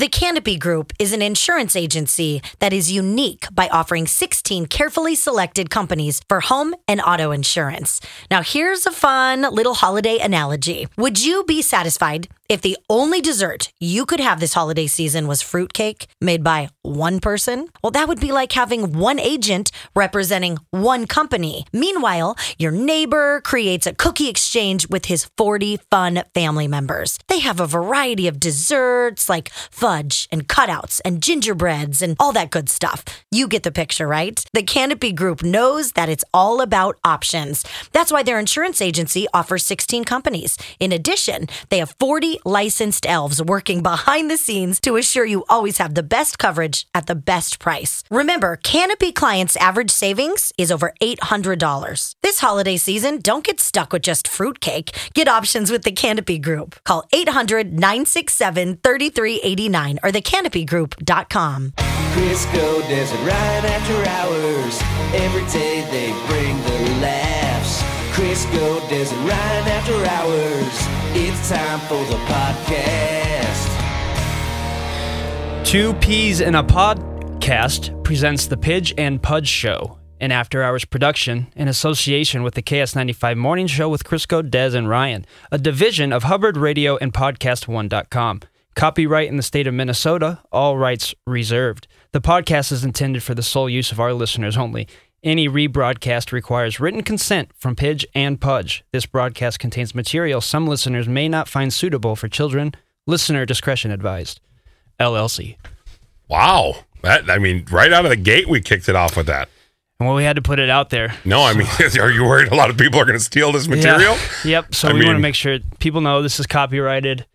The Canopy Group is an insurance agency that is unique by offering 16 carefully selected companies for home and auto insurance. Now, here's a fun little holiday analogy. Would you be satisfied if the only dessert you could have this holiday season was fruitcake made by one person? Well, that would be like having one agent representing one company. Meanwhile, your neighbor creates a cookie exchange with his 40 fun family members. They have a variety of desserts like fudge and cutouts and gingerbreads and all that good stuff. You get the picture, right? The Canopy Group knows that it's all about options. That's why their insurance agency offers 16 companies. In addition, they have 40 licensed elves working behind the scenes to assure you always have the best coverage at the best price. Remember, Canopy clients' average savings is over $800. This holiday season, don't get stuck with just fruitcake. Get options with the Canopy Group. Call 800 967 3389 or thecanopygroup.com. Crisco Dez and Ryan after hours. Every day they bring the. Crisco Dez and Ryan after hours. It's time for the podcast. Two Peas in a Podcast presents the Pidge and Pudge Show, an after hours production in association with the KS95 Morning Show with Crisco, Dez, and Ryan, a division of Hubbard Radio and Podcast1.com. Copyright in the state of Minnesota, all rights reserved. The podcast is intended for the sole use of our listeners only. Any rebroadcast requires written consent from Pidge and Pudge. This broadcast contains material some listeners may not find suitable for children. Listener discretion advised. LLC. Wow. That I mean, right out of the gate we kicked it off with that. And well, we had to put it out there. No, I mean, are you worried a lot of people are going to steal this material? Yeah. Yep. So I we want to make sure people know this is copyrighted,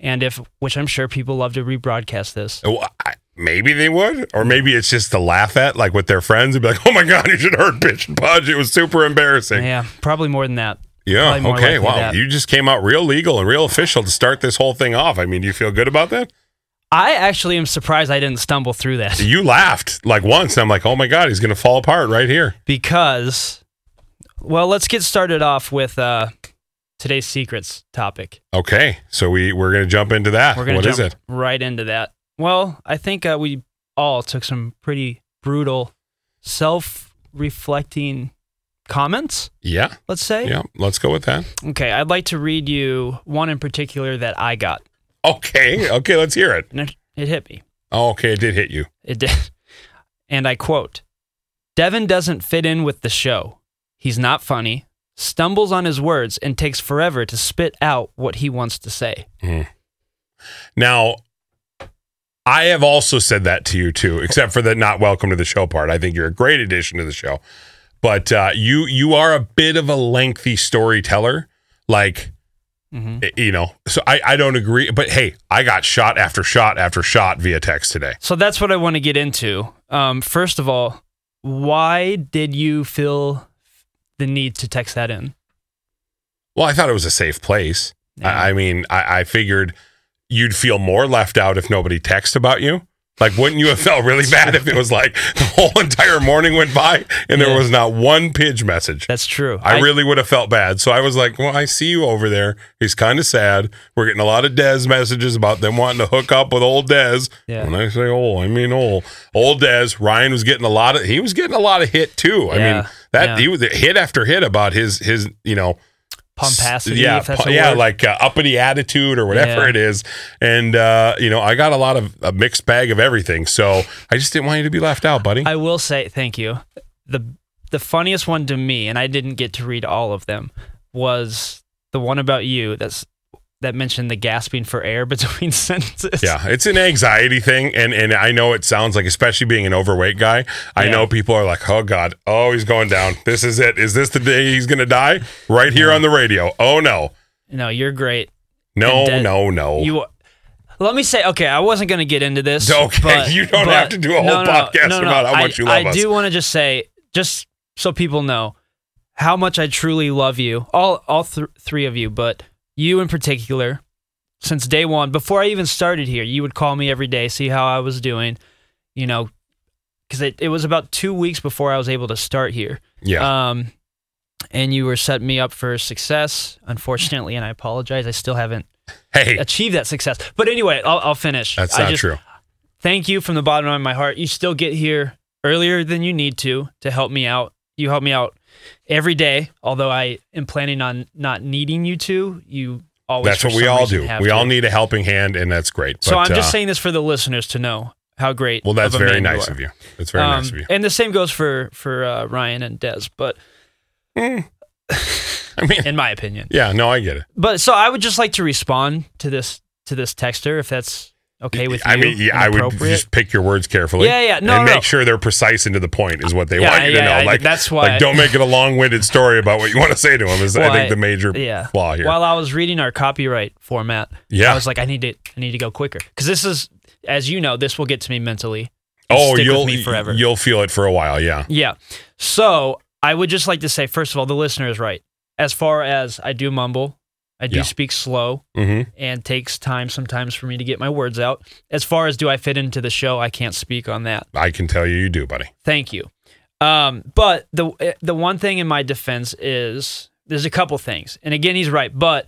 and if which I'm sure people love to rebroadcast this. Well, I- Maybe they would, or maybe it's just to laugh at, like with their friends, and be like, "Oh my god, you should have heard Pidge and Pudge. It was super embarrassing." Yeah, probably more than that. Yeah. Okay. Wow. You just came out real legal and real official to start this whole thing off. I mean, do you feel good about that? I actually am surprised I didn't stumble through that You laughed like once. And I'm like, "Oh my god, he's going to fall apart right here." because, well, let's get started off with uh, today's secrets topic. Okay. So we we're going to jump into that. We're gonna What jump is it? right into that. Well, I think uh, we all took some pretty brutal, self-reflecting comments. Yeah. Let's say. Yeah. Let's go with that. Okay, I'd like to read you one in particular that I got, Okay. Okay. Let's hear it. it, it hit me. Oh, okay. It did hit you. It did. And I quote Devin doesn't fit in with the show. He's not funny, stumbles on his words, and takes forever to spit out what he wants to say. Now, I have also said that to you too, except for the not welcome to the show part. I think you're a great addition to the show, but uh, you you are a bit of a lengthy storyteller, like Mhm. you know. So I I don't agree, but hey, I got shot after shot after shot via text today. So that's what I want to get into. Um, first of all, why did you feel the need to text that in? Well, I thought it was a safe place. Yeah. I, I mean, I, I figured you'd feel more left out if nobody texted about you. Like, wouldn't you have felt really bad if it was like the whole entire morning went by and there was not one pidge message? That's true. I, really would have felt bad. So I was like, well, I see you over there. He's kind of sad. We're getting a lot of Dez messages about them wanting to hook up with old Dez. Yeah. When I say old, I mean old. Old Dez. Ryan was getting a lot of, he was getting a lot of hit too. I Yeah. mean, that Yeah. he was hit after hit about his, his, you know, Pompacity, yeah, if that's pu- a yeah, word. like uh, uppity attitude or whatever Yeah. it is. And, uh, you know, I got a lot of a mixed bag of everything. So I just didn't want you to be left out, buddy. I will say thank you. The the funniest one to me, and I didn't get to read all of them, was the one about you that's that mentioned the gasping for air between sentences. Yeah, it's an anxiety thing, and and I know it sounds like, especially being an overweight guy, I Yeah. know people are like, "Oh God, oh he's going down. This is it. Is this the day he's going to die?" Right here on the radio. Oh no, No, you're great. no, that- no, no. You let me say, okay, I wasn't going to get into this. Okay, but- you don't but- have to do a whole no, no, podcast no, no, about how I- much you love I us. I do want to just say, just so people know how much I truly love you, all all th- three of you, but you in particular. Since day one, before I even started here, you would call me every day, see how I was doing, you know, because it, it was about two weeks before I was able to start here. yeah, Um, and you were setting me up for success. Unfortunately, and I apologize, I still haven't Hey, achieve that success. But anyway, I'll, I'll finish. that's I not just- true. Thank you from the bottom of my heart. You still get here earlier than you need to to help me out. You help me out every day, although I am planning on not needing you to. You always. That's what we all do. We to. all need a helping hand, and that's great. So But, I'm just uh, saying this for the listeners to know how great. Well, that's very nice are. of you. That's very nice Um, of you. And the same goes for for uh, Ryan and Des, but I mean, in my opinion. yeah, no, I get it. But so I would just like to respond to this to this texter if that's okay with you. I mean, yeah, I would just pick your words carefully. Yeah, yeah. No, and no, make no. sure they're precise and to the point is what they Yeah, want you to yeah, know. I- like that's why- Like, don't make it a long-winded story about what you want to say to them. Is I think I- the major yeah. flaw here. While I was reading our copyright format, Yeah. I was like, I need to, I need to go quicker because this is, as you know, this will get to me mentally. oh, stick you'll me forever. you'll feel it for a while. Yeah. Yeah. So I would just like to say, first of all, the listener is right. As far as I do mumble, I do Yeah. speak slow, Mm-hmm. and takes time sometimes for me to get my words out. As far as do I fit into the show, I can't speak on that. I can tell you, you do, buddy. Thank you. Um, but the the one thing in my defense is there's a couple things, and again, he's right. But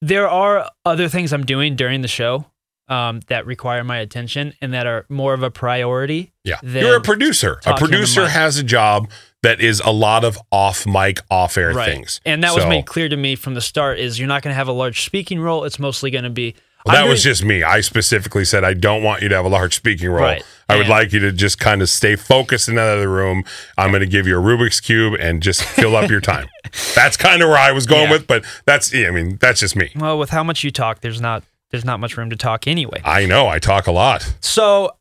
there are other things I'm doing during the show um, that require my attention and that are more of a priority. Yeah. You're a producer. A talking on the producer has a job that is a lot of off mic, off air right. things. And that was made clear to me from the start. Is you're not going to have a large speaking role. It's mostly going to be. Well, that was just me. I specifically said I don't want you to have a large speaking role. Right. I would like you to just kind of stay focused in that other room. I'm going to give you a Rubik's cube and just fill up your time. That's kind of where I was going Yeah. with, but that's yeah, I mean that's just me. well with how much you talk. There's not there's not much room to talk anyway. I know I talk a lot. So,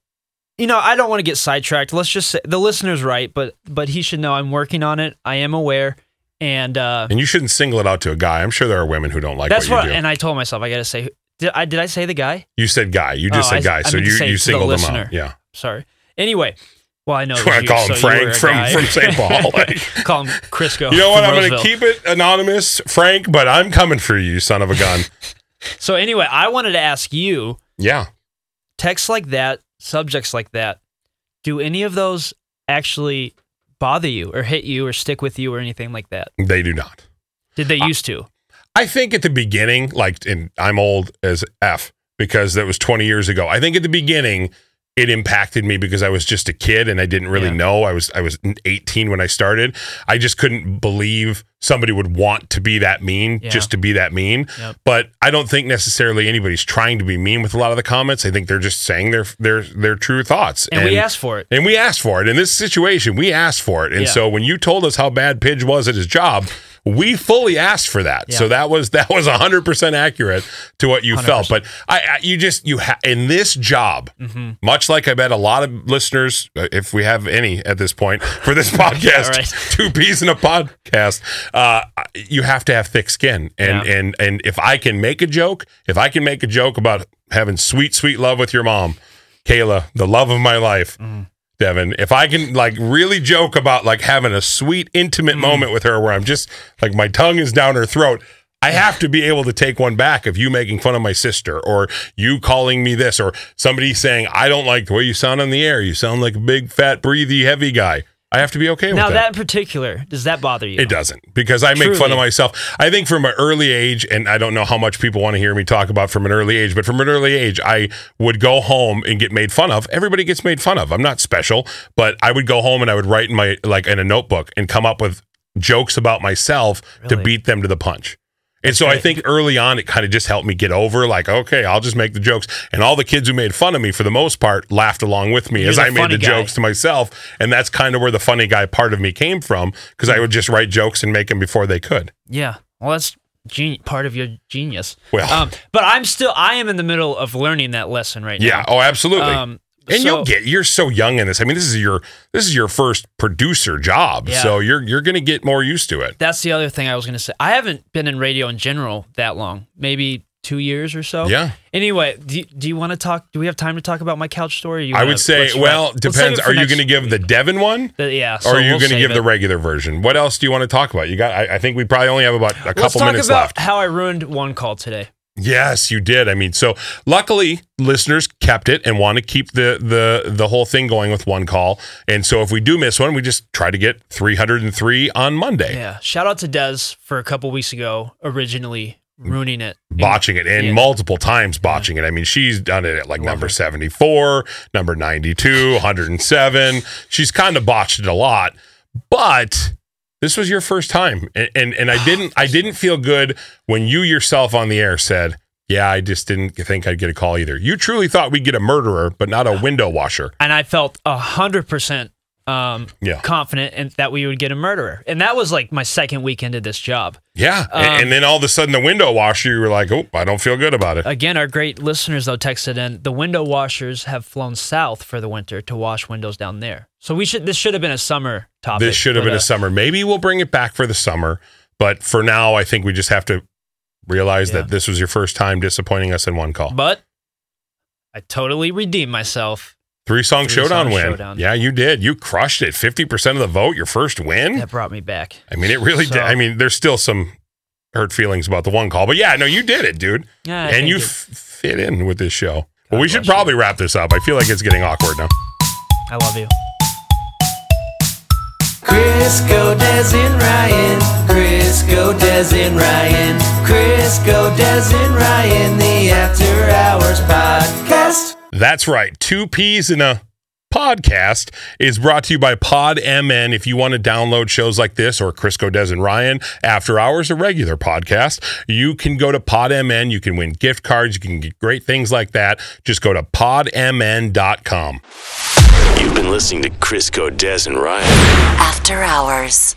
you know, I don't want to get sidetracked. Let's just say the listener's right, but but he should know I'm working on it. I am aware, and uh, And you shouldn't single it out to a guy. I'm sure there are women who don't like that's what what. you do. And I told myself I got to say. Did I did I say the guy? you said guy. You just Oh, said I- guy. I so you you to the singled them out. Yeah. Sorry. Anyway, well I know. You want to call him Frank from from St. Paul? Like, call him Crisco. you know what? I'm going to keep it anonymous, Frank, but I'm coming for you, you son of a gun. So anyway, I wanted to ask you yeah. texts like that, subjects like that. Do any of those actually bother you or hit you or stick with you or anything like that? They do not. Did they used to? I think at the beginning, like, and I'm old as F because that was 20 years ago. I think at the beginning, it impacted me because I was just a kid and I didn't really Yeah. know. I was I was 18 when I started. I just couldn't believe somebody would want to be that mean Yeah. just to be that mean. Yep. But I don't think necessarily anybody's trying to be mean with a lot of the comments. I think they're just saying their their their true thoughts. And, we asked for it. And we asked for it. In this situation, we asked for it. And Yeah. so when you told us how bad Pidge was at his job, we fully asked for that. Yeah. So that was that was 100% accurate to what you felt. But I, I you just you ha- in this job, Mm-hmm. much like I bet a lot of listeners uh, if we have any at this point for this podcast, right. two peas in a podcast, uh, you have to have thick skin. And Yeah. and and if I can make a joke, if I can make a joke about having sweet sweet love with your mom, Kayla, the love of my life, Devin, if I can like really joke about like having a sweet, intimate mm. moment with her where I'm just like my tongue is down her throat, I have to be able to take one back of you making fun of my sister or you calling me this or somebody saying, I don't like the way you sound on the air. You sound like a big, fat, breathy, heavy guy. I have to be okay Now with that Now, that in particular, does that bother you? it doesn't because I make fun of myself. I think from an early age, and I don't know how much people want to hear me talk about from an early age, but from an early age, I would go home and get made fun of. Everybody gets made fun of. I'm not special, but I would go home and I would write in my like in a notebook and come up with jokes about myself to beat them to the punch. And so I think early on it kind of just helped me get over like, okay, I'll just make the jokes. And all the kids who made fun of me for the most part laughed along with me You're as I made the guy. jokes to myself. And that's kind of where the funny guy part of me came from because I would just write jokes and make them before they could. Yeah. Well, that's gen- part of your genius. Well- um, but I'm still I am in the middle of learning that lesson right Yeah. now. Yeah. Oh, absolutely. Um, and so- you'll get you're so young in this. I mean, this is your this is your first producer job. Yeah. So you're you're gonna get more used to it. That's the other thing I was going to say. I haven't been in radio in general that long, maybe two years or so. Yeah. Anyway, do, you- do you want to talk? Do we have time to talk about my couch story? You I would say, well, depends. Are you going to give the Devin one, the- yeah. or so are you we'll going to give it. the regular version? What else do you want to talk about? You got. I, I think we probably only have about a Let's couple talk minutes about left. how I ruined one call today. Yes, you did. I mean, so luckily listeners kept it and want to keep the the the whole thing going with one call. And so if we do miss one, we just try to get 303 on Monday. Yeah. Shout out to Dez for a couple weeks ago originally mm. ruining it. botching it and Yeah. multiple times botching it. I mean, she's done it at like number 74, number 92, 107. She's kind of botched it a lot, but this was your first time. And, and, and I didn't, I didn't feel good when you yourself on the air said, yeah, I just didn't think I'd get a call either. You truly thought we'd get a murderer, but not a window washer. and I felt a hundred percent um Yeah. confident and that we would get a murderer. And that was like my second weekend of this job. Yeah. Um, and, and then all of a sudden the window washer, you were like, oh, I don't feel good about it. Again, our great listeners though texted in the window washers have flown south for the winter to wash windows down there. So we should this should have been a summer topic. This should have been a the- summer. Maybe we'll bring it back for the summer, but for now, I think we just have to realize Yeah. that this was your first time disappointing us in one call. But I totally redeemed myself. Three song Three-song showdown win. showdown. Yeah, you did. You crushed it. Fifty percent of the vote. Your first win. That brought me back. I mean, it really So- did. I mean, there's still some hurt feelings about the one call, but yeah, no, you did it, dude. Yeah, I and you it- fit in with this show. Well, we should bless you. probably wrap this up. I feel like it's getting awkward now. I love you. Crisco, Des and Ryan. Crisco, Des and Ryan. Crisco, Des and Ryan. The After Hours Podcast. That's right. Two peas in a podcast is brought to you by Pod MN. If you want to download shows like this or Crisco, Des, and Ryan, After Hours, a regular podcast, you can go to Pod MN. You can win gift cards. You can get great things like that. Just go to podmn.com. You've been listening to Crisco, Des, and Ryan. After Hours.